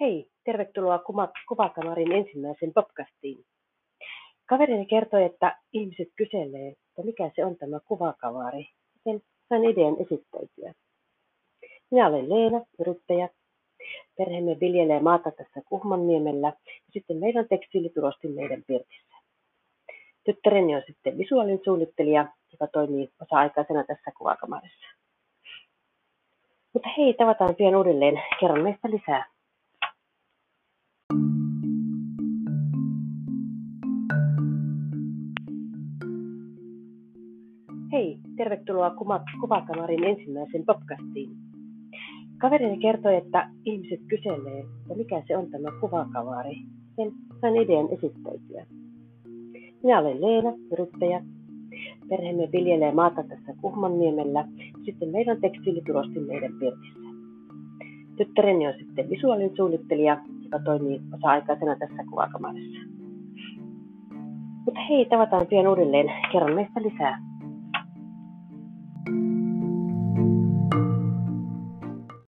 Hei, tervetuloa Kuvakamarin ensimmäiseen podcastiin. Kaverini kertoi, että ihmiset kyselee, että mikä se on tämä kuvakamari. Sen sain idean esittäytyä. Minä olen Leena, yrittäjä. Perheemme viljelee maata tässä Kuhmanniemellä ja sitten meillä on tekstiilitulosti meidän pirtissä. Tyttäreni on sitten visuaalinen suunnittelija, joka toimii osa-aikaisena tässä kuvakamarissa. Mutta hei, tavataan pian uudelleen. Kerron meistä lisää. Hei, tervetuloa Kuvakamarin ensimmäiseen podcastiin. Kaverini kertoi, että ihmiset kyselee, että mikä se on tämä kuvakamari. Sen sain idean esittäytyä. Minä olen Leena, yrittäjä. Perheemme viljelee maata tässä Kuhmanniemellä. Sitten meillä on tekstiilitulosti meidän pirtissä. Tyttäreni on sitten visuaalinen suunnittelija, joka toimii osa-aikaisena tässä kuvakamarissa. Mutta hei, tavataan pian uudelleen. Kerron meistä lisää.